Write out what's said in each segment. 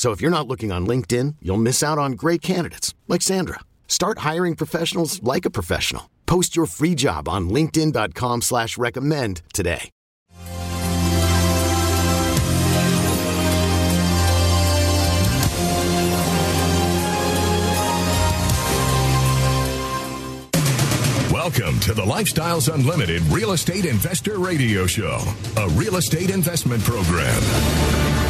So if you're not looking on LinkedIn, you'll miss out on great candidates like Sandra. Start hiring professionals like a professional. Post your free job on LinkedIn.com slash recommend today. Welcome to the Lifestyles Unlimited Real Estate Investor Radio Show, a real estate investment program.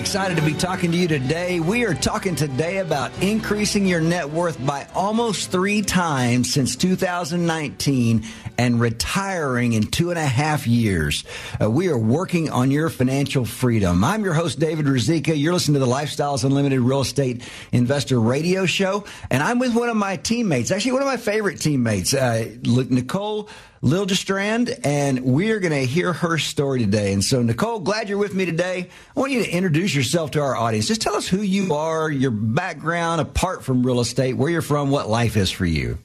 Excited to be talking to you today. We are talking today about increasing your net worth by almost three times since 2019 and retiring in two and a half years. Uh, we are working on your financial freedom. I'm your host, David Rizika. You're listening to the Lifestyles Unlimited Real Estate Investor Radio Show, and I'm with one of my teammates, actually one of my favorite teammates, uh, Nicole Liljestrand, and we're going to hear her story today. And so, Nicole, glad you're with me today. I want you to introduce yourself to our audience. Just tell us who you are, your background apart from real estate, where you're from, what life is for you.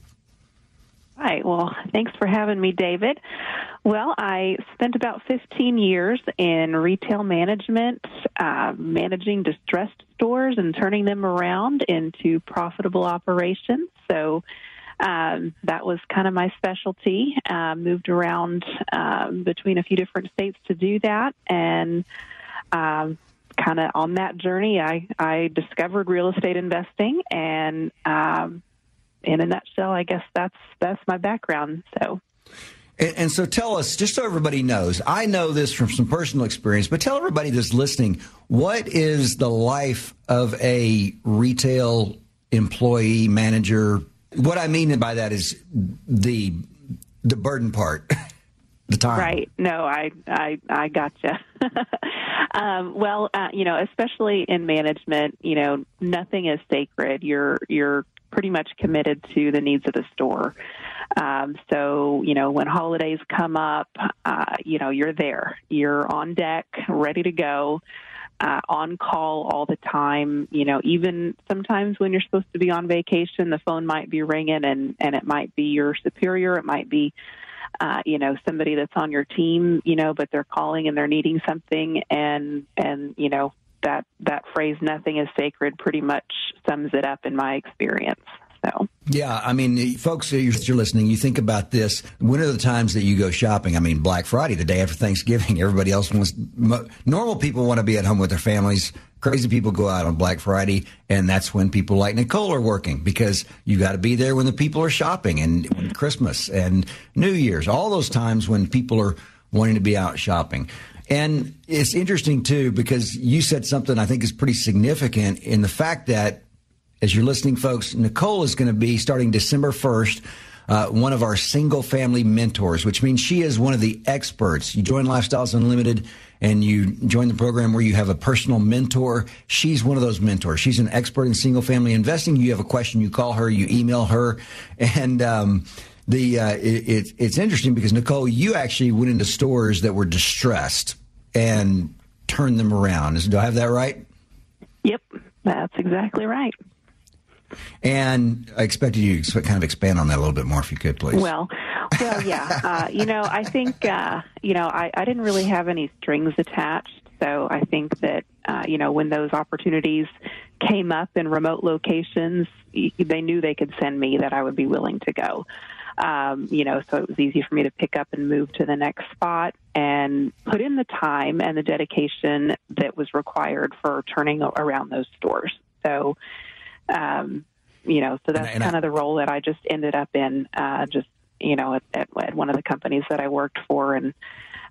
Right. Well, thanks for having me, David. Well, I spent about 15 years in retail management, uh, managing distressed stores and turning them around into profitable operations. So, um, that was kind of my specialty. Uh, moved around um, between a few different states to do that, and um, kind of on that journey, I, I discovered real estate investing, and um, in a nutshell, I guess that's that's my background. So. And, and, so tell us, just so everybody knows, I know this from some personal experience, but tell everybody that's listening, what is the life of a retail employee, manager, what I mean by that is the the burden part. the time. Right. No, I I I gotcha. um, well, uh, you know, especially in management, you know, nothing is sacred. You're you're pretty much committed to the needs of the store. Um, so, you know, when holidays come up, uh, you know, you're there. You're on deck, ready to go uh, on call all the time. You know, even sometimes when you're supposed to be on vacation, the phone might be ringing, and and it might be your superior, it might be, uh, you know, somebody that's on your team. You know, but they're calling and they're needing something, and and you know that that phrase "nothing is sacred" pretty much sums it up in my experience. So. Yeah, I mean, folks, you're listening. You think about this. When are the times that you go shopping? I mean, Black Friday, the day after Thanksgiving. Everybody else wants. Normal people want to be at home with their families. Crazy people go out on Black Friday, and that's when people like Nicole are working because you got to be there when the people are shopping and Christmas and New Year's, all those times when people are wanting to be out shopping. And it's interesting too because you said something I think is pretty significant in the fact that as you're listening, folks, Nicole is going to be starting December 1st. Uh, one of our single family mentors, which means she is one of the experts. You join Lifestyles Unlimited and you join the program where you have a personal mentor. She's one of those mentors. She's an expert in single family investing. You have a question, you call her, you email her, and um, the uh, it, it's interesting because Nicole, you actually went into stores that were distressed and turned them around. Do I have that right? Yep, that's exactly right. And I expected you to kind of expand on that a little bit more, if you could, please. Well, well, yeah. Uh, you know, I think uh, you know I, I didn't really have any strings attached, so I think that uh, you know when those opportunities came up in remote locations, they knew they could send me that I would be willing to go. Um, you know, so it was easy for me to pick up and move to the next spot and put in the time and the dedication that was required for turning around those stores. So, um, you know, so that's and, and kind I, of the role that I just ended up in, uh, just, you know, at, at, at one of the companies that I worked for and,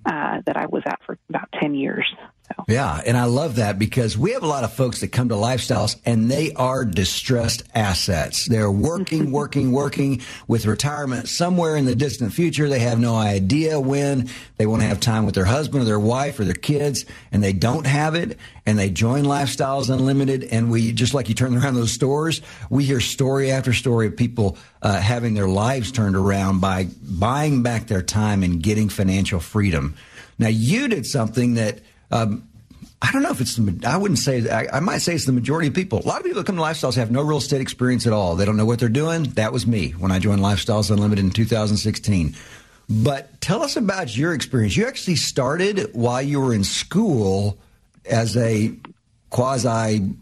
uh, that I was at for about 10 years. So. Yeah, and I love that because we have a lot of folks that come to lifestyles and they are distressed assets. They're working, working, working with retirement somewhere in the distant future. They have no idea when they want to have time with their husband or their wife or their kids, and they don't have it. And they join Lifestyles Unlimited, and we just like you turn around those stores, we hear story after story of people uh, having their lives turned around by buying back their time and getting financial freedom. Now, you did something that um, I don't know if it's the, I wouldn't say, I, I, might say it's the majority of people. A lot of people that come to Lifestyles have no real estate experience at all. They don't know what they're doing. That was me when I joined Lifestyles Unlimited in 2016. But tell us about your experience. You actually started while you were in school as a quasi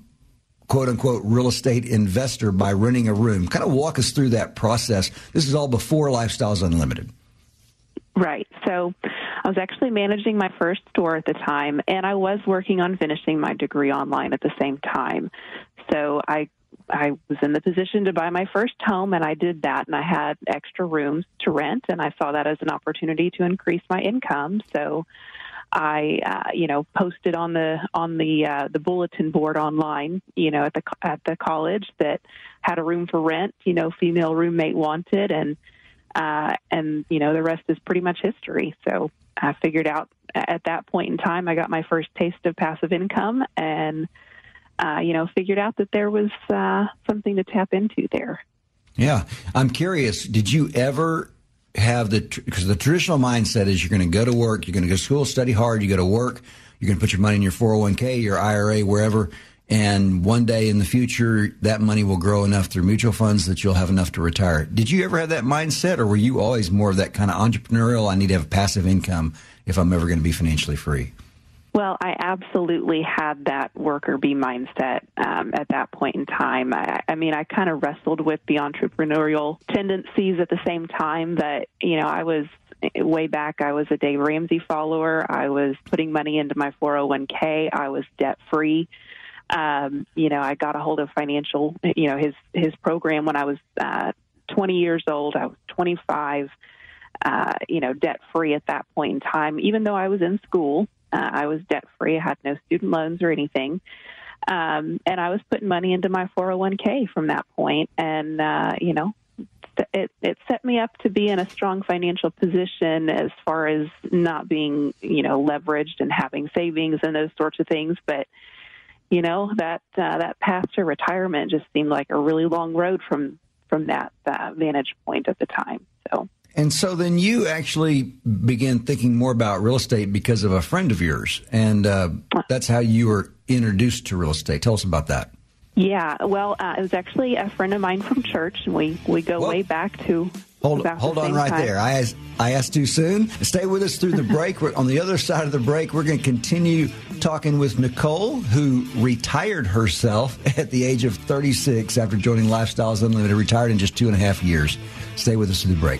quote unquote real estate investor by renting a room. Kind of walk us through that process. This is all before Lifestyles Unlimited. Right. So I was actually managing my first store at the time, and I was working on finishing my degree online at the same time. So I I was in the position to buy my first home, and I did that, and I had extra rooms to rent, and I saw that as an opportunity to increase my income. So I, uh, you know, posted on the on the uh, the bulletin board online, you know, at the at the college that had a room for rent. You know, female roommate wanted, and uh, and you know the rest is pretty much history. So I figured out at that point in time, I got my first taste of passive income, and uh, you know figured out that there was uh, something to tap into there. Yeah, I'm curious. Did you ever have the because the traditional mindset is you're going to go to work, you're going to go to school, study hard, you go to work, you're going to put your money in your 401k, your IRA, wherever and one day in the future, that money will grow enough through mutual funds that you'll have enough to retire. Did you ever have that mindset, or were you always more of that kind of entrepreneurial? I need to have a passive income if I'm ever going to be financially free. Well, I absolutely had that worker bee mindset um, at that point in time. I, I mean, I kind of wrestled with the entrepreneurial tendencies at the same time that, you know, I was way back, I was a Dave Ramsey follower. I was putting money into my 401k. I was debt free um, you know, I got a hold of financial, you know, his his program when I was uh, 20 years old. I was 25, uh, you know, debt free at that point in time. Even though I was in school, uh, I was debt free. I had no student loans or anything. Um, and I was putting money into my 401k from that point, and uh, you know, it it set me up to be in a strong financial position as far as not being you know leveraged and having savings and those sorts of things, but you know that uh, that path to retirement just seemed like a really long road from from that uh, vantage point at the time. So. And so then you actually began thinking more about real estate because of a friend of yours, and uh, that's how you were introduced to real estate. Tell us about that. Yeah, well, uh, it was actually a friend of mine from church, and we we go Whoa. way back to Hold, hold on right time. there. I asked, I asked too soon. Stay with us through the break. We're, on the other side of the break, we're going to continue talking with Nicole, who retired herself at the age of 36 after joining Lifestyles Unlimited, retired in just two and a half years. Stay with us through the break.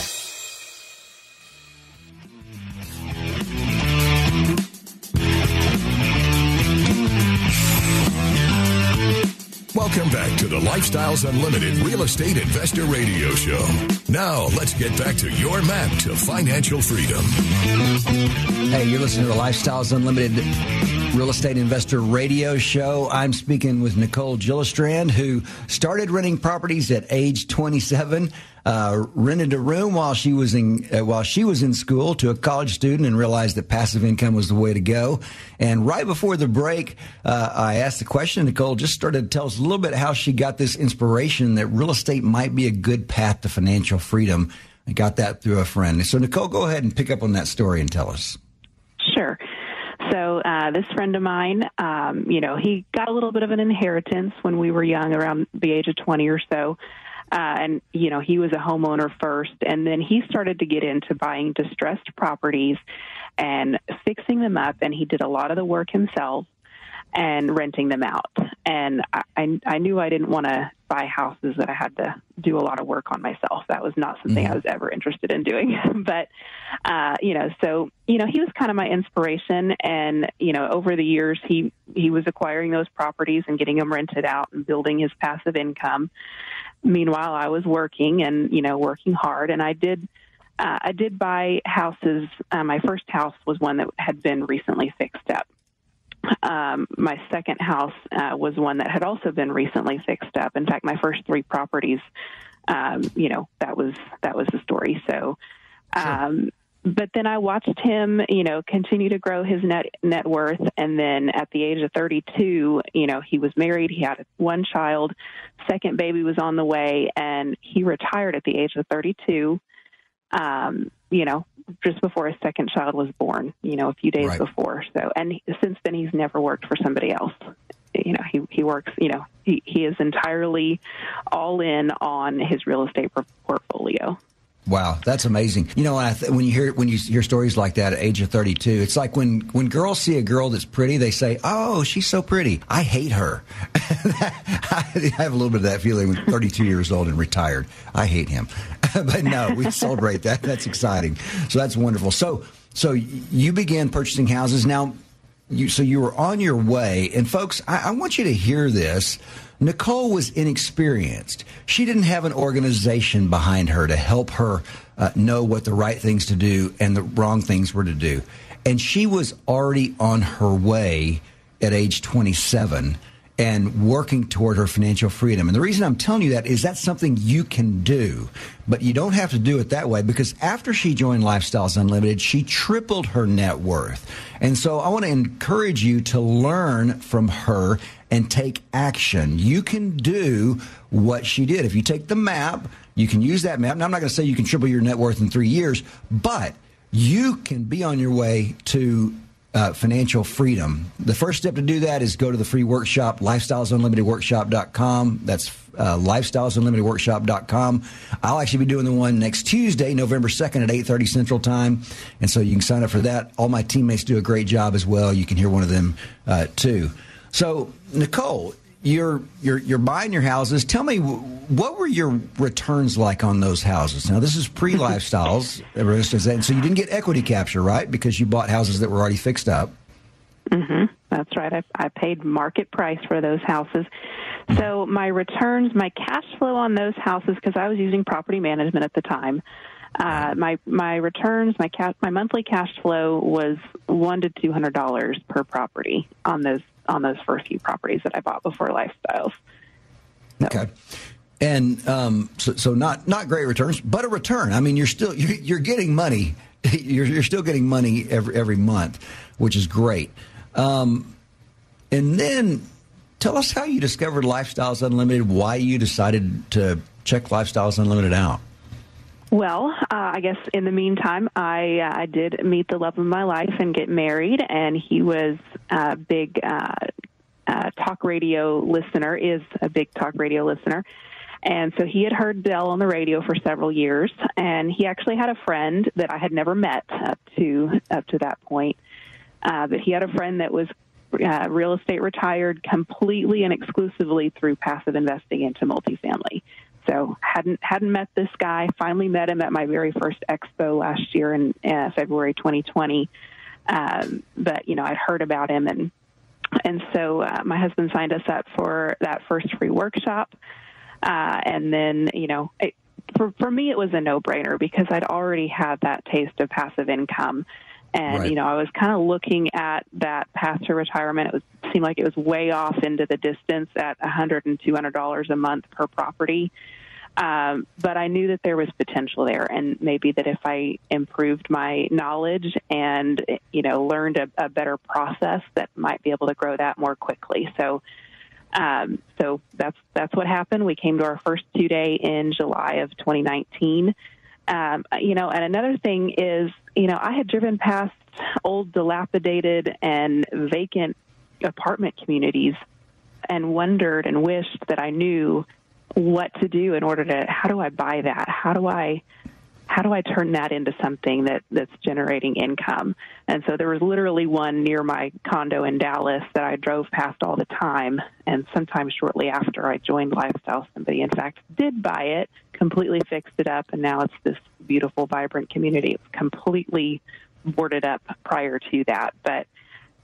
Welcome back to the Lifestyles Unlimited Real Estate Investor Radio Show. Now, let's get back to your map to financial freedom. Hey, you're listening to the Lifestyles Unlimited Real Estate Investor Radio Show. I'm speaking with Nicole Liljestrand, who started renting properties at age 27. Uh, rented a room while she was in uh, while she was in school to a college student and realized that passive income was the way to go. And right before the break, uh, I asked the question. Nicole just started to tell us a little bit how she got this inspiration that real estate might be a good path to financial freedom. I got that through a friend. So Nicole, go ahead and pick up on that story and tell us. So uh, this friend of mine, um, you know, he got a little bit of an inheritance when we were young, around the age of 20 or so. Uh, and you know he was a homeowner first, and then he started to get into buying distressed properties and fixing them up. And he did a lot of the work himself and renting them out. And I, I, I knew I didn't want to buy houses that I had to do a lot of work on myself. That was not something mm-hmm. I was ever interested in doing. but, uh, you know, so, you know, he was kind of my inspiration. And, you know, over the years, he, he was acquiring those properties and getting them rented out and building his passive income. Meanwhile, I was working and, you know, working hard. And I did, uh, I did buy houses. Uh, my first house was one that had been recently fixed up um, my second house uh, was one that had also been recently fixed up. In fact, my first three properties, um, you know, that was that was the story. So, um, but then I watched him, you know, continue to grow his net net worth, and then at the age of 32, you know, he was married. He had one child, second baby was on the way, and he retired at the age of 32. Um, you know, just before his second child was born, you know, a few days right. before. So, and since then, he's never worked for somebody else. You know, he he works. You know, he he is entirely all in on his real estate portfolio. Wow, that's amazing. You know, when, you hear when you hear stories like that at age of 32, it's like when when girls see a girl that's pretty, they say, "Oh, she's so pretty. I hate her." I have a little bit of that feeling when 32 years old and retired. I hate him, but no, we celebrate that. That's exciting. So that's wonderful. So so you began purchasing houses now. You, so you were on your way, and folks, I, I want you to hear this Nicole was inexperienced. She didn't have an organization behind her to help her uh, know what the right things to do and the wrong things were to do. And she was already on her way at age 27 and working toward her financial freedom. And the reason I'm telling you that is that's something you can do, but you don't have to do it that way because after she joined Lifestyles Unlimited, she tripled her net worth. And so I want to encourage you to learn from her and take action. You can do what she did. If you take the map, you can use that map. Now, I'm not going to say you can triple your net worth in three years, but you can be on your way to uh, financial freedom. The first step to do that is go to the free workshop, lifestylesunlimitedworkshop.com. That's uh, lifestylesunlimitedworkshop.com. I'll actually be doing the one next Tuesday, November 2nd at 8.30 Central Time. And so you can sign up for that. All my teammates do a great job as well. You can hear one of them uh, too. So, Nicole, you're you're you're buying your houses. Tell me what were your returns like on those houses? Now this is pre lifestyles, and so you didn't get equity capture, right? Because you bought houses that were already fixed up. Mm-hmm. That's right. I, I paid market price for those houses. So my returns, my cash flow on those houses, because I was using property management at the time, uh, my my returns, my cash, my monthly cash flow was one to two hundred dollars per property on those on those first few properties that I bought before Lifestyles. So. Okay. And um, so, so, not not great returns, but a return. I mean, you're still you're, you're getting money. You're, you're still getting money every every month, which is great. Um, and then tell us how you discovered Lifestyles Unlimited. Why you decided to check Lifestyles Unlimited out. Well, uh, I guess in the meantime, I uh, I did meet the love of my life and get married, and he was a big uh, uh, talk radio listener. Is a big talk radio listener, and so he had heard Del on the radio for several years, and he actually had a friend that I had never met up to up to that point. Uh, but he had a friend that was uh, real estate retired completely and exclusively through passive investing into multifamily. So hadn't hadn't met this guy. Finally met him at my very first expo last year in uh, February 2020. Um, but you know, I'd heard about him, and and so uh, my husband signed us up for that first free workshop. Uh, and then you know, it, for for me, it was a no brainer because I'd already had that taste of passive income. And right. you know, I was kind of looking at that path to retirement. It was seemed like it was way off into the distance at a hundred and two hundred dollars a month per property. Um, but I knew that there was potential there, and maybe that if I improved my knowledge and you know learned a, a better process, that might be able to grow that more quickly. So, um, so that's that's what happened. We came to our first two day in July of 2019. Um, you know, and another thing is, you know, I had driven past old, dilapidated, and vacant apartment communities and wondered and wished that I knew what to do in order to how do I buy that? How do I how do I turn that into something that that's generating income? And so there was literally one near my condo in Dallas that I drove past all the time. And sometime shortly after I joined Lifestyle, somebody in fact did buy it, completely fixed it up, and now it's this beautiful, vibrant community. It's completely boarded up prior to that, but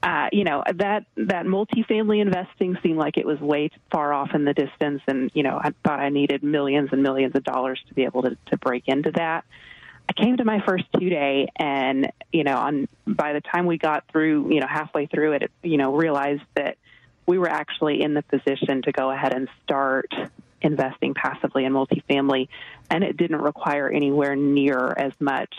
uh, you know that that multifamily investing seemed like it was way far off in the distance, and you know I thought I needed millions and millions of dollars to be able to, to break into that. I came to my first two day, and you know, on by the time we got through, you know, halfway through it, you know, realized that we were actually in the position to go ahead and start investing passively in multifamily, and it didn't require anywhere near as much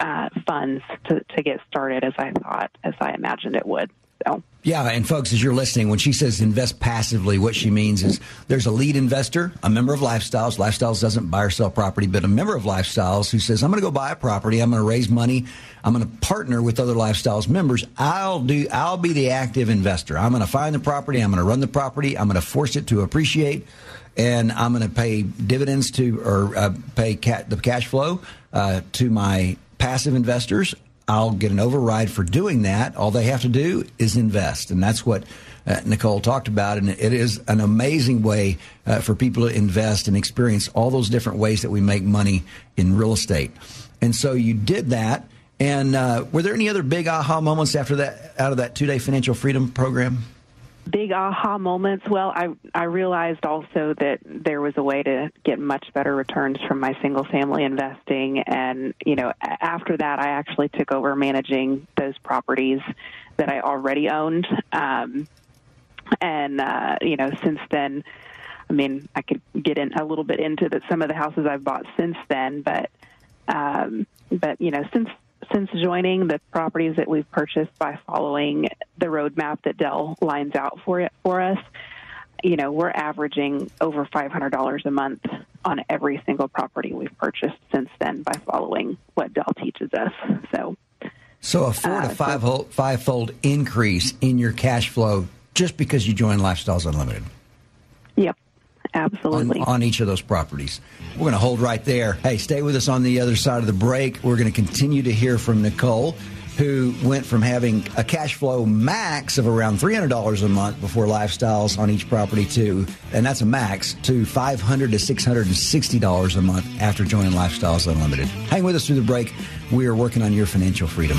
uh, funds to, to get started as I thought, as I imagined it would. So. Yeah, and folks, as you're listening, when she says invest passively, what she means is there's a lead investor, a member of Lifestyles. Lifestyles doesn't buy or sell property, but a member of Lifestyles who says, I'm going to go buy a property, I'm going to raise money, I'm going to partner with other Lifestyles members. I'll do, I'll be the active investor. I'm going to find the property, I'm going to run the property, I'm going to force it to appreciate, and I'm going to pay dividends to or uh, pay ca- the cash flow uh, to my passive investors. I'll get an override for doing that. All they have to do is invest. And that's what uh, Nicole talked about. And it is an amazing way uh, for people to invest and experience all those different ways that we make money in real estate. And so you did that. And uh, were there any other big aha moments after that, out of that two day financial freedom program? Big aha moments. Well, I I realized also that there was a way to get much better returns from my single family investing, and you know after that, I actually took over managing those properties that I already owned, um, and uh, you know since then. I mean, I could get in a little bit into the, some of the houses I've bought since then, but um, but you know, since since joining the properties that we've purchased by following the roadmap that Del lines out for it for us, you know, we're averaging over $500 a month on every single property we've purchased since then by following what Del teaches us. So, so a four uh, to five so, five-fold increase in your cash flow just because you joined Lifestyles Unlimited. Absolutely. On, on, each of those properties. We're going to hold right there. Hey, stay with us on the other side of the break. We're going to continue to hear from Nicole who went from having a cash flow max of around $300 a month before lifestyles on each property to, and that's a max, to $500 to $660 a month after joining Lifestyles Unlimited. Hang with us through the break. We are working on your financial freedom.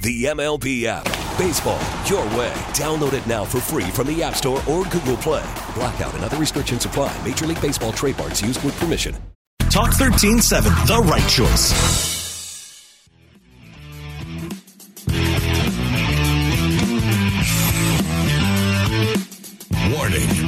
The MLB app. Baseball, your way. Download it now for free from the App Store or Google Play. Blackout and other restrictions apply. Major League Baseball trademarks used with permission. Talk 1370, the right choice. Warning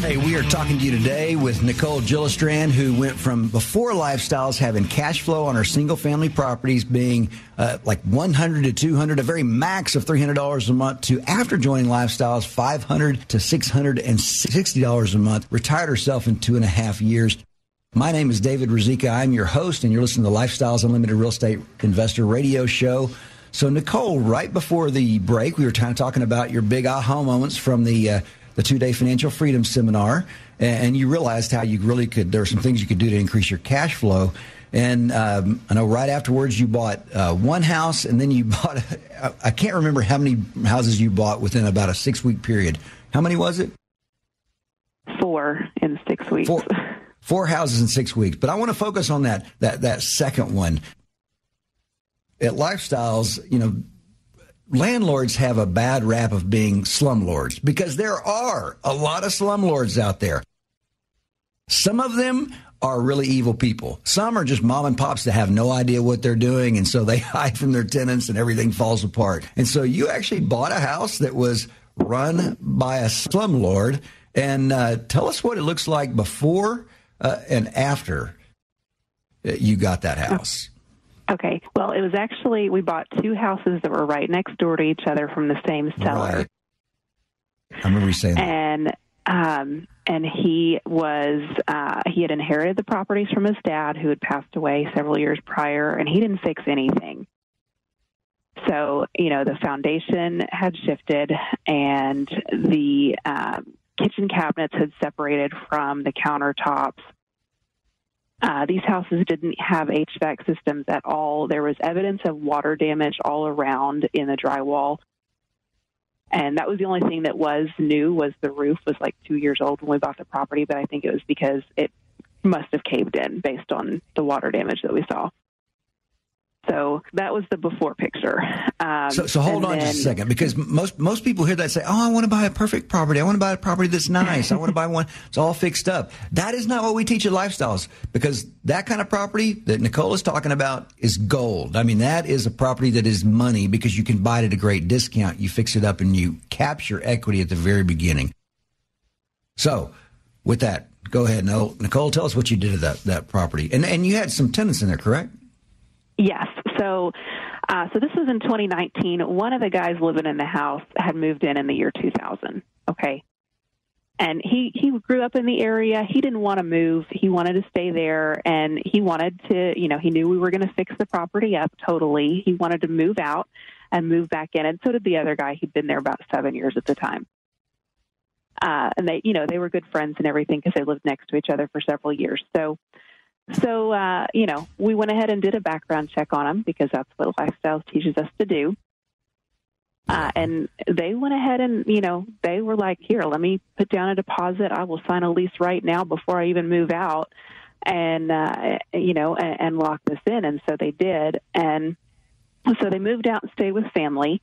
Hey, we are talking to you today with Nicole Liljestrand, who went from before lifestyles having cash flow on her single family properties being uh, like 100 to 200, a very max of $300 a month, to after joining lifestyles, 500 to $660 a month, retired herself in two and a half years. My name is David Rizika. I'm your host, and you're listening to Lifestyles Unlimited Real Estate Investor Radio Show. So, Nicole, right before the break, we were kind of talking about your big aha moments from the uh, the two day financial freedom seminar, and you realized how you really could. There are some things you could do to increase your cash flow. And um, I know right afterwards you bought uh, one house, and then you bought. I can't remember how many houses you bought within about a six week period. How many was it? Four in six weeks. Four, four houses in six weeks. But I want to focus on that that that second one. At Lifestyles, you know, landlords have a bad rap of being slumlords because there are a lot of slumlords out there. Some of them are really evil people. Some are just mom and pops that have no idea what they're doing, and so they hide from their tenants and everything falls apart. And so you actually bought a house that was run by a slumlord. And uh, tell us what it looks like before uh, and after you got that house. Okay. Well, it was actually we bought two houses that were right next door to each other from the same seller. Right. I remember you saying that. And um, and he was uh, he had inherited the properties from his dad, who had passed away several years prior, and he didn't fix anything. So you know the foundation had shifted, and the um, kitchen cabinets had separated from the countertops. Uh, these houses didn't have HVAC systems at all. There was evidence of water damage all around in the drywall. And that was the only thing that was new was the roof was like two years old when we bought the property, but I think it was because it must have caved in based on the water damage that we saw. So that was the before picture. Um, so, so hold on then, just a second, because most most people hear that say, "Oh, I want to buy a perfect property. I want to buy a property that's nice. I want to buy one it's all fixed up." That is not what we teach at Lifestyles, because that kind of property that Nicole is talking about is gold. I mean, that is a property that is money because you can buy it at a great discount. You fix it up and you capture equity at the very beginning. So, with that, go ahead, Nicole. Nicole, tell us what you did to that that property, and and you had some tenants in there, correct? Yes. So, uh, so this was in 2019. One of the guys living in the house had moved in in the year 2000. Okay. And he, he grew up in the area. He didn't want to move. He wanted to stay there and he wanted to, you know, he knew we were going to fix the property up totally. He wanted to move out and move back in. And so did the other guy. He'd been there about seven years at the time. Uh, and they, you know, they were good friends and everything because they lived next to each other for several years. So, so, uh, you know, we went ahead and did a background check on them because that's what Lifestyles teaches us to do. Uh, and they went ahead and, you know, they were like, here, let me put down a deposit. I will sign a lease right now before I even move out and, uh, you know, and, and lock this in. And so they did. And so they moved out and stayed with family.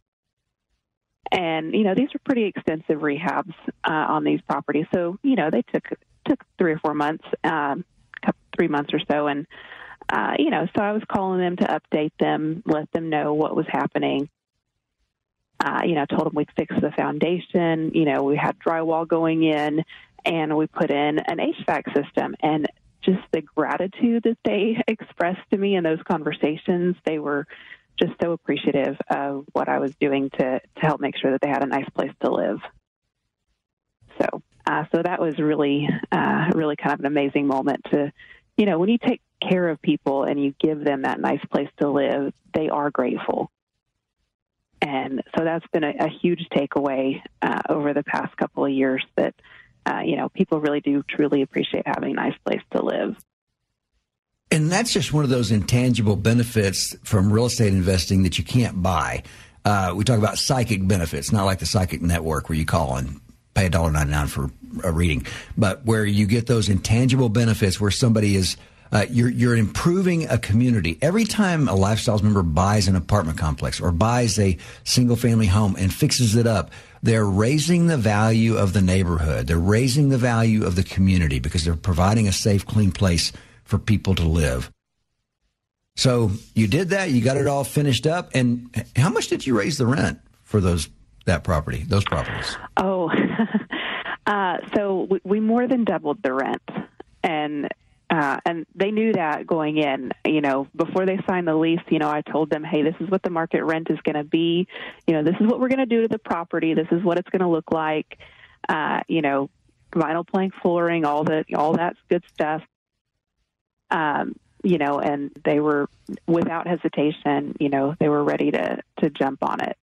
And, you know, these were pretty extensive rehabs uh, on these properties. So, you know, they took, took three or four months, um, three months or so. And, uh, you know, so I was calling them to update them, let them know what was happening. Uh, you know, told them we'd fix the foundation. You know, we had drywall going in, and we put in an HVAC system. And just the gratitude that they expressed to me in those conversations, they were just so appreciative of what I was doing to to help make sure that they had a nice place to live. So, uh, so that was really, uh, really kind of an amazing moment to, you know, when you take care of people and you give them that nice place to live, they are grateful. And so that's been a, a huge takeaway uh, over the past couple of years that, uh, you know, people really do truly appreciate having a nice place to live. And that's just one of those intangible benefits from real estate investing that you can't buy. Uh, we talk about psychic benefits, not like the psychic network where you call and pay a dollar ninety nine for a reading, but where you get those intangible benefits where somebody is uh, you're you're improving a community. Every time a lifestyles member buys an apartment complex or buys a single family home and fixes it up, they're raising the value of the neighborhood. They're raising the value of the community because they're providing a safe, clean place for people to live. So you did that. You got it all finished up. And how much did you raise the rent for those that property, those properties? Oh, uh, so we, more than doubled the rent, and uh, and they knew that going in. You know, before they signed the lease, you know, I told them, hey, this is what the market rent is going to be. You know, this is what we're going to do to the property. This is what it's going to look like. Uh, you know, vinyl plank flooring, all that, all that good stuff. Um, you know, and they were without hesitation. You know, they were ready to to jump on it.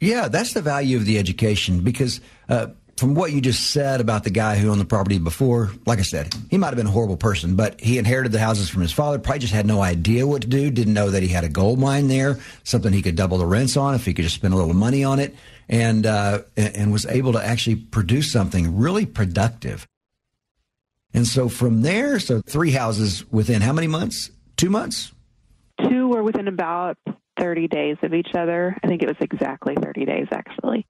Yeah, that's the value of the education because uh, from what you just said about the guy who owned the property before, like I said, he might have been a horrible person, but he inherited the houses from his father. Probably just had no idea what to do. Didn't know that he had a gold mine there, something he could double the rents on if he could just spend a little money on it, and uh, and was able to actually produce something really productive. And so from there, so three houses within how many months? Two months? Two were within about 30 days of each other. I think it was exactly 30 days, actually,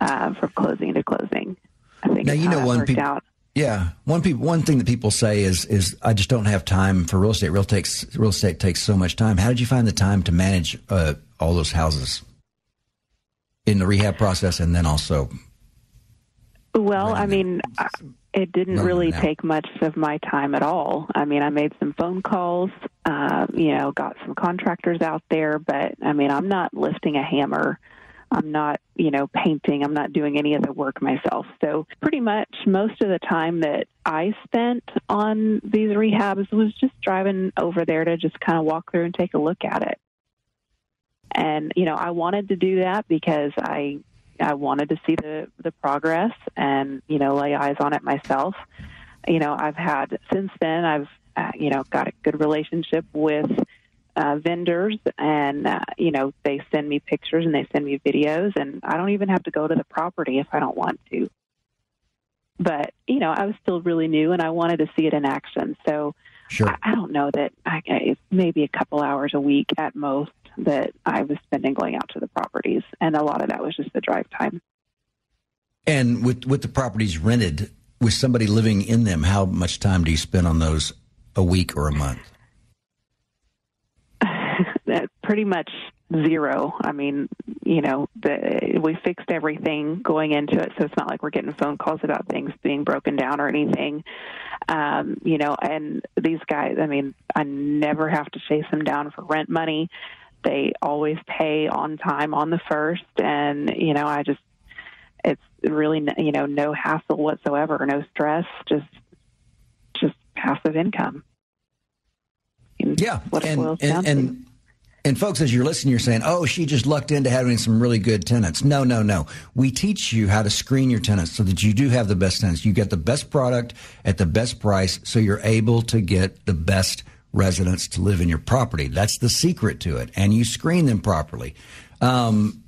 uh, from closing to closing. I think now, you know, one people, out. Yeah, one people, one thing that people say is, is I just don't have time for real estate. Real takes real estate takes so much time. How did you find the time to manage uh, all those houses in the rehab process, and then also? Well, I mean, it didn't really take much of my time at all. I mean, I made some phone calls, uh, you know, got some contractors out there, but I mean, I'm not lifting a hammer. I'm not, you know, painting. I'm not doing any of the work myself. So, pretty much most of the time that I spent on these rehabs was just driving over there to just kind of walk through and take a look at it. And, you know, I wanted to do that because I I wanted to see the the progress and you know lay eyes on it myself. You know, I've had since then I've uh, you know got a good relationship with uh, vendors, and uh, you know they send me pictures and they send me videos, and I don't even have to go to the property if I don't want to. But you know, I was still really new, and I wanted to see it in action. So sure. I, I don't know that I, maybe a couple hours a week at most that I was spending going out to the properties, and a lot of that was just the drive time. And with with the properties rented, with somebody living in them, how much time do you spend on those a week or a month? Pretty much zero. I mean, you know, the, we fixed everything going into it, so it's not like we're getting phone calls about things being broken down or anything. Um, you know, and these guys, I mean, I never have to chase them down for rent money. They always pay on time on the first, and you know, I just it's really you know no hassle whatsoever, no stress, just just passive income. Yeah, and and, and and folks, as you're listening, you're saying, "Oh, she just lucked into having some really good tenants." No, no, no. We teach you how to screen your tenants so that you do have the best tenants. You get the best product at the best price, so you're able to get the best residents to live in your property. That's the secret to it. And you screen them properly. Um,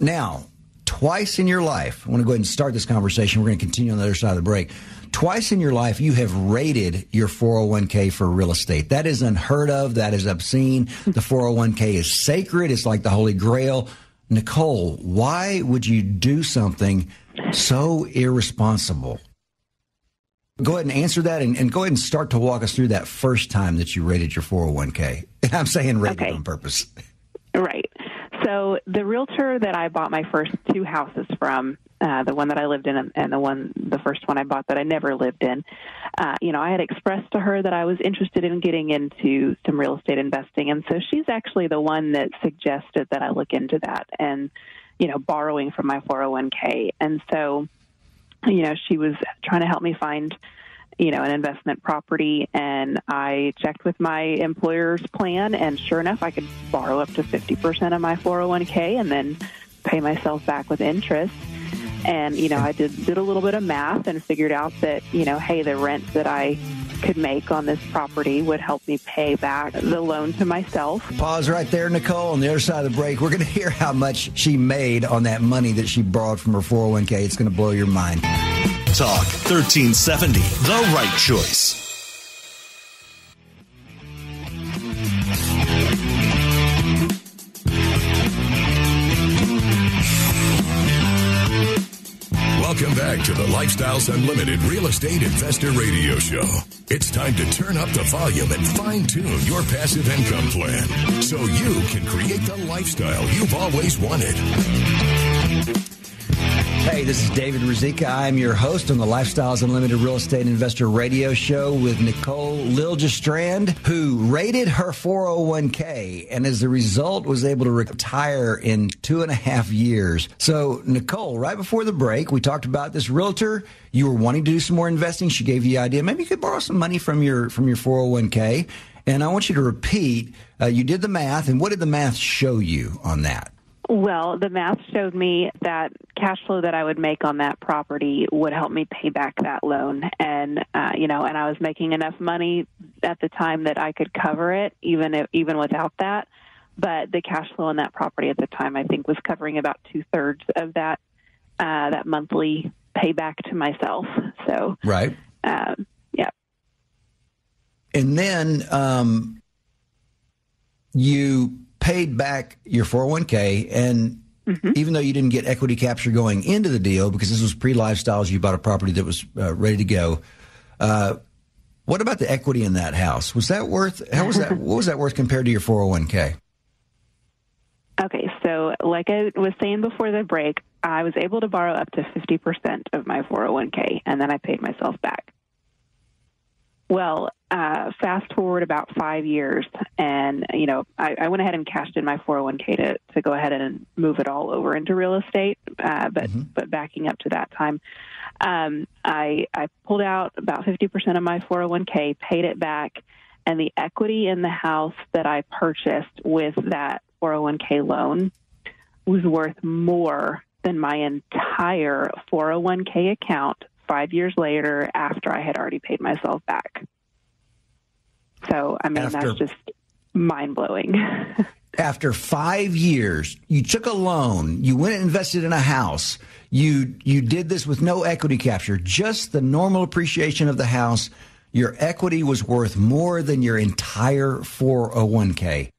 now, twice in your life, I want to go ahead and start this conversation. We're going to continue on the other side of the break. Twice in your life, you have rated your 401k for real estate. That is unheard of. That is obscene. The 401k is sacred. It's like the Holy Grail. Nicole, why would you do something so irresponsible? Go ahead and answer that and, and, go ahead and start to walk us through that first time that you rated your 401k. I'm saying rated okay. on purpose. Right. So the realtor that I bought my first two houses from, uh, the one that I lived in and the one, the first one I bought that I never lived in, uh, you know, I had expressed to her that I was interested in getting into some real estate investing, and so she's actually the one that suggested that I look into that and, you know, borrowing from my 401k, and so, you know, she was trying to help me find you know, an investment property, and I checked with my employer's plan, and sure enough, I could borrow up to 50% of my 401k and then pay myself back with interest. And, you know, I did, did a little bit of math and figured out that, you know, hey, the rent that I could make on this property would help me pay back the loan to myself. Pause right there, Nicole. On the other side of the break, we're going to hear how much she made on that money that she borrowed from her 401k. It's going to blow your mind. Talk 1370, the right choice. Welcome back to the Lifestyles Unlimited Real Estate Investor Radio Show. It's time to turn up the volume and fine tune your passive income plan so you can create the lifestyle you've always wanted. Hey, this is David Rizika. I'm your host on the Lifestyles Unlimited Real Estate Investor Radio Show with Nicole Liljestrand, who rated her 401k and as a result was able to retire in two and a half years. So, Nicole, right before the break, we talked about this realtor. You were wanting to do some more investing. She gave you the idea. Maybe you could borrow some money from your from your 401k. And I want you to repeat. Uh, you did the math, and what did the math show you on that? Well, the math showed me that cash flow that I would make on that property would help me pay back that loan, and uh, you know, and I was making enough money at the time that I could cover it, even if, even without that. But the cash flow on that property at the time, I think, was covering about two thirds of that uh, that monthly payback to myself. So, right, um, yeah. And then um, you paid back your 401k and Mm-hmm. Even though you didn't get equity capture going into the deal because this was pre lifestyles, you bought a property that was uh, ready to go. Uh, what about the equity in that house? Was that worth? How was that? what was that worth compared to your 401k? Okay, so like I was saying before the break, I was able to borrow up to 50% of my 401k, and then I paid myself back. Well, uh, fast forward about five years, and you know, I, I, went ahead and cashed in my 401k to, to go ahead and move it all over into real estate. Uh, but mm-hmm. but backing up to that time, um, I I pulled out about 50% of my 401k, paid it back, and the equity in the house that I purchased with that 401k loan was worth more than my entire 401k account five years later after I had already paid myself back. So, I mean, after, that's just mind blowing. after five years, you took a loan, you went and invested in a house, you, you did this with no equity capture, just the normal appreciation of the house. Your equity was worth more than your entire 401k.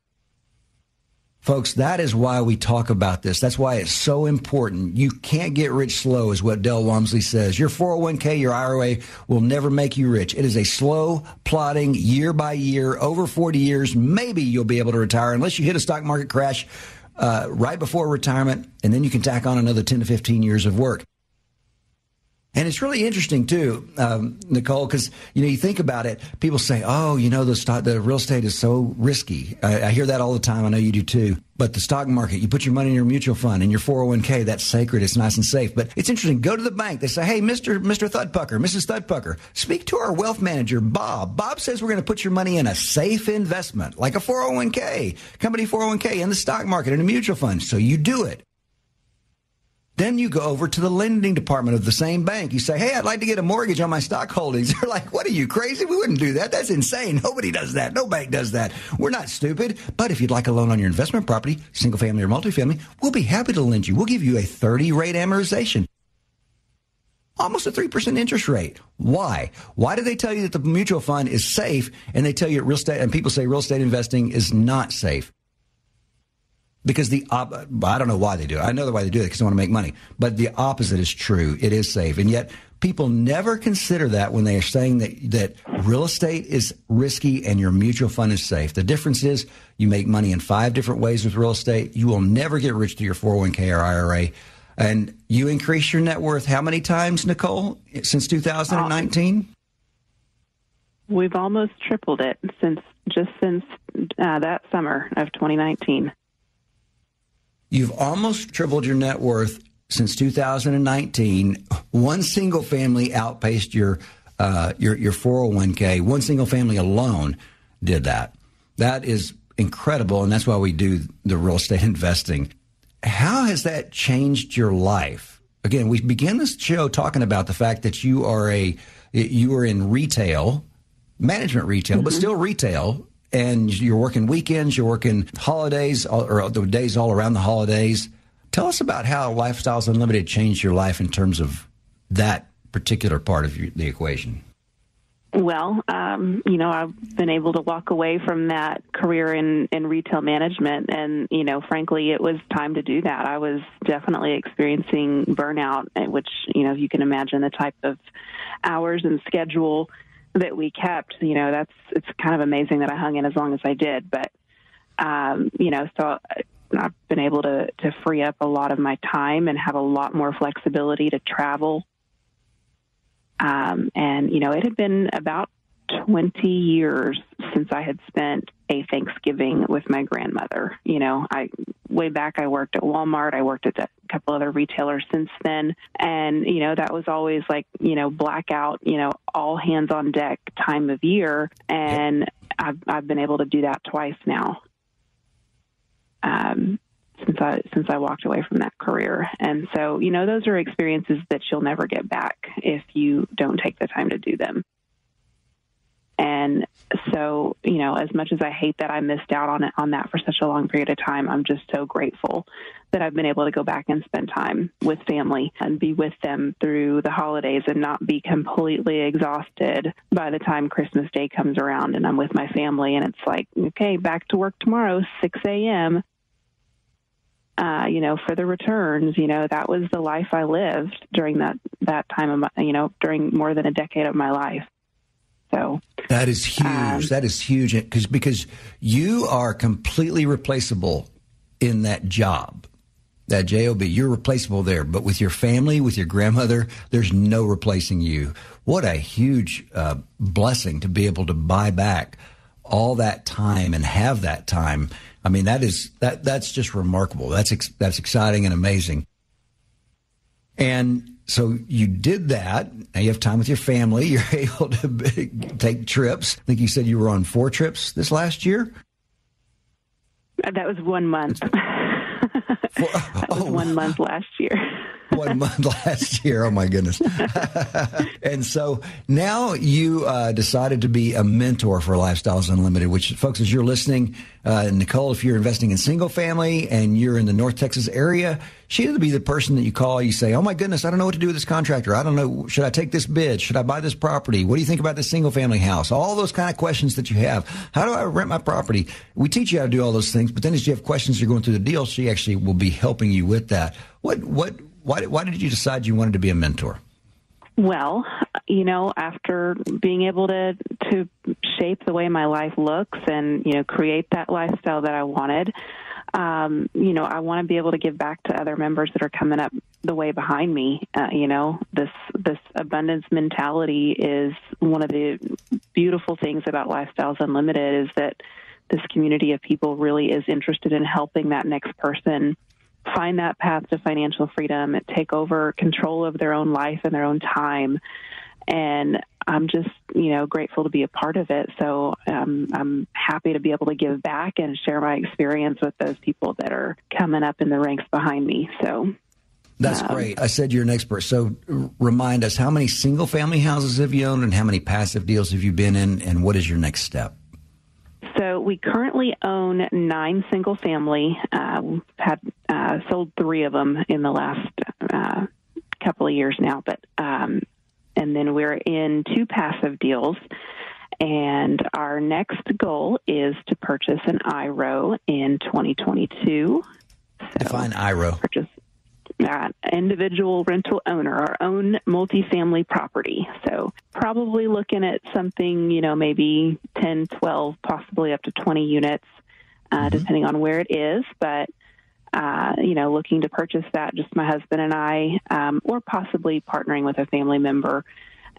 Folks, that is why we talk about this. That's why it's so important. You can't get rich slow, is what Del Walmsley says. Your 401k, your IRA will never make you rich. It is a slow, plodding, year by year, over 40 years. Maybe you'll be able to retire unless you hit a stock market crash uh, right before retirement, and then you can tack on another 10 to 15 years of work. And it's really interesting too, um, Nicole, because you know you think about it. People say, "Oh, you know the stock, the real estate is so risky." I, I, hear that all the time. I know you do too. But the stock market, you put your money in your mutual fund and your 401k. That's sacred. It's nice and safe. But it's interesting. Go to the bank. They say, "Hey, Mister Mister Thudpucker, Mrs. Thudpucker, speak to our wealth manager, Bob. Bob says we're going to put your money in a safe investment, like a 401k, company 401k, in the stock market, in a mutual fund. So you do it." Then you go over to the lending department of the same bank. You say, Hey, I'd like to get a mortgage on my stock holdings. They're like, What are you crazy? We wouldn't do that. That's insane. Nobody does that. No bank does that. We're not stupid. But if you'd like a loan on your investment property, single family or multifamily, we'll be happy to lend you. We'll give you a 30 rate amortization. Almost a 3% interest rate. Why? Why do they tell you that the mutual fund is safe and they tell you real estate and people say real estate investing is not safe? Because the op- I don't know why they do it. I know why they do it because they want to make money. But the opposite is true. It is safe, and yet people never consider that when they are saying that that real estate is risky and your mutual fund is safe. The difference is you make money in five different ways with real estate. You will never get rich through your 401k or IRA. And you increase your net worth how many times, Nicole, since 2019? We've almost tripled it since just since uh, that summer of 2019. You've almost tripled your net worth since 2019. One single family outpaced your uh, your your 401k. One single family alone did that. That is incredible, and that's why we do the real estate investing. How has that changed your life? Again, we began this show talking about the fact that you are a you are in retail, management retail, mm-hmm. but still retail, and you're working weekends, you're working holidays, or the days all around the holidays. Tell us about how Lifestyles Unlimited changed your life in terms of that particular part of the equation. Well, um, you know, I've been able to walk away from that career in, in retail management. And, you know, frankly, it was time to do that. I was definitely experiencing burnout, which, you know, you can imagine the type of hours and schedule that we kept, you know, that's it's kind of amazing that I hung in as long as I did. But um, you know, so I've been able to to free up a lot of my time and have a lot more flexibility to travel. Um, and you know, it had been about 20 years since I had spent a Thanksgiving with my grandmother. You know, I way back I worked at Walmart, I worked at a couple other retailers since then, and you know, that was always like, you know, blackout, you know, all hands on deck time of year, and I've I've been able to do that twice now. Um since I since I walked away from that career. And so, you know, those are experiences that you'll never get back if you don't take the time to do them. And so, you know, as much as I hate that I missed out on it on that for such a long period of time, I'm just so grateful that I've been able to go back and spend time with family and be with them through the holidays and not be completely exhausted by the time Christmas Day comes around and I'm with my family and it's like, okay, back to work tomorrow, 6 a.m. Uh, you know, for the returns, you know, that was the life I lived during that that time of my, you know, during more than a decade of my life. So that is huge. Um, that is huge because because you are completely replaceable in that job. That job, you're replaceable there. But with your family, with your grandmother, there's no replacing you. What a huge uh, blessing to be able to buy back all that time and have that time. I mean, that is that that's just remarkable. That's ex- that's exciting and amazing. And so you did that. Now you have time with your family. You're able to take trips. I think you said you were on four trips this last year. That was one month. that was oh, one month last year. One month last year. Oh my goodness! and so now you uh, decided to be a mentor for Lifestyles Unlimited. Which, folks, as you're listening, uh, Nicole, if you're investing in single family and you're in the North Texas area, she'd be the person that you call. You say, "Oh my goodness, I don't know what to do with this contractor. I don't know. Should I take this bid? Should I buy this property? What do you think about this single family house? All those kind of questions that you have. How do I rent my property? We teach you how to do all those things, but then as you have questions, you're going through the deal. She actually will be helping you with that. What what why, why did you decide you wanted to be a mentor? Well, you know, after being able to to shape the way my life looks and you know create that lifestyle that I wanted, um, you know, I want to be able to give back to other members that are coming up the way behind me. Uh, you know, this this abundance mentality is one of the beautiful things about Lifestyles Unlimited is that this community of people really is interested in helping that next person find that path to financial freedom, and take over control of their own life and their own time. And I'm just, you know, grateful to be a part of it. So um, I'm happy to be able to give back and share my experience with those people that are coming up in the ranks behind me. So That's um, great. I said you're an expert. So remind us, how many single family houses have you owned and how many passive deals have you been in, and what is your next step? So we currently own nine single family. Uh, we've had uh, sold three of them in the last uh, couple of years now, but um, and then we're in two passive deals. And our next goal is to purchase an IRO in 2022. So Define IRO. Purchase uh, individual rental owner, our own multifamily property. So probably looking at something, you know, maybe 10, 12, possibly up to 20 units, uh, mm-hmm. depending on where it is. But uh, you know, looking to purchase that, just my husband and I, um, or possibly partnering with a family member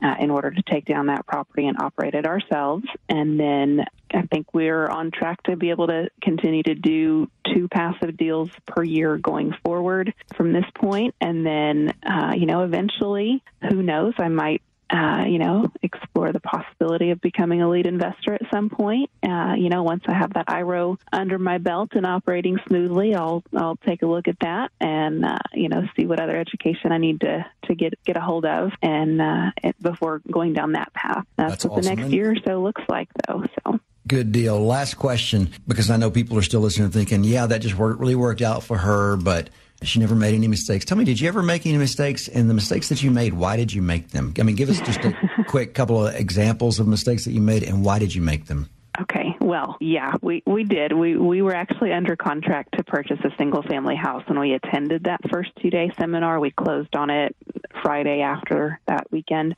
uh, in order to take down that property and operate it ourselves. And then I think we're on track to be able to continue to do two passive deals per year going forward from this point. And then, uh, you know, eventually, who knows, I might uh, you know, explore the possibility of becoming a lead investor at some point. Uh, you know, once I have that IRO under my belt and operating smoothly, I'll I'll take a look at that and uh, you know see what other education I need to to get get a hold of and uh, it, before going down that path. That's, That's what awesome. the next year or so looks like, though. So. Good deal. Last question, because I know people are still listening and thinking, yeah, that just worked, really worked out for her, but she never made any mistakes. Tell me, did you ever make any mistakes? And the mistakes that you made, why did you make them? I mean, give us just a quick couple of examples of mistakes that you made and why did you make them? Okay. Well, yeah, we, we did. We we were actually under contract to purchase a single family house and we attended that first two day seminar. We closed on it Friday after that weekend.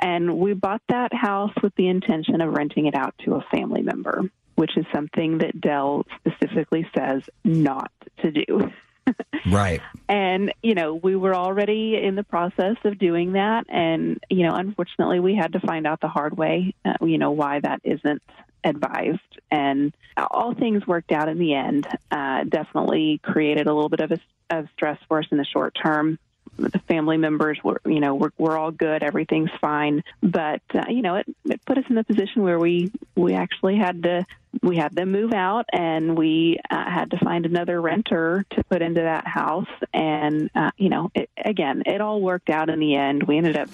And we bought that house with the intention of renting it out to a family member, which is something that Del specifically says not to do. Right. And, you know, we were already in the process of doing that. And, you know, unfortunately, we had to find out the hard way, uh, you know, why that isn't advised. And all things worked out in the end. Uh, definitely created a little bit of, a, of stress for us in the short term the family members were, you know, we're, we're all good, everything's fine. But uh, you know, it, it put us in the position where we we actually had to we had them move out, and we uh, had to find another renter to put into that house. And uh, you know, it, again, it all worked out in the end. We ended up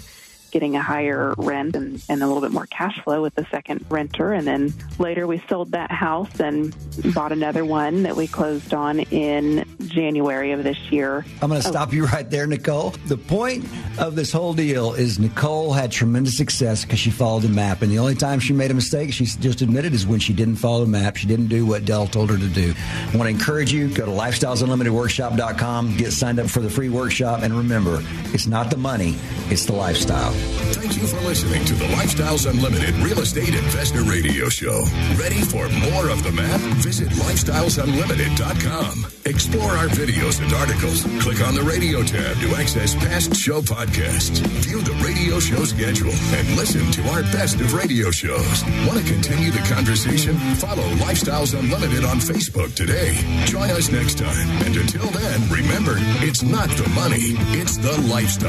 getting a higher rent and, and a little bit more cash flow with the second renter. And then later we sold that house and bought another one that we closed on in January of this year. I'm going to oh. stop you right there, Nicole. The point of this whole deal is Nicole had tremendous success because she followed the map. And the only time she made a mistake, she just admitted, is when she didn't follow the map. She didn't do what Del told her to do. I want to encourage you, go to lifestylesunlimitedworkshop.com, get signed up for the free workshop. And remember, it's not the money, it's the lifestyle. Thank you for listening to the Lifestyles Unlimited Real Estate Investor Radio Show. Ready for more of the map? Visit lifestylesunlimited.com. Explore our videos and articles. Click on the radio tab to access past show podcasts. View the radio show schedule and listen to our best of radio shows. Want to continue the conversation? Follow Lifestyles Unlimited on Facebook today. Join us next time. And until then, remember, it's not the money, it's the lifestyle.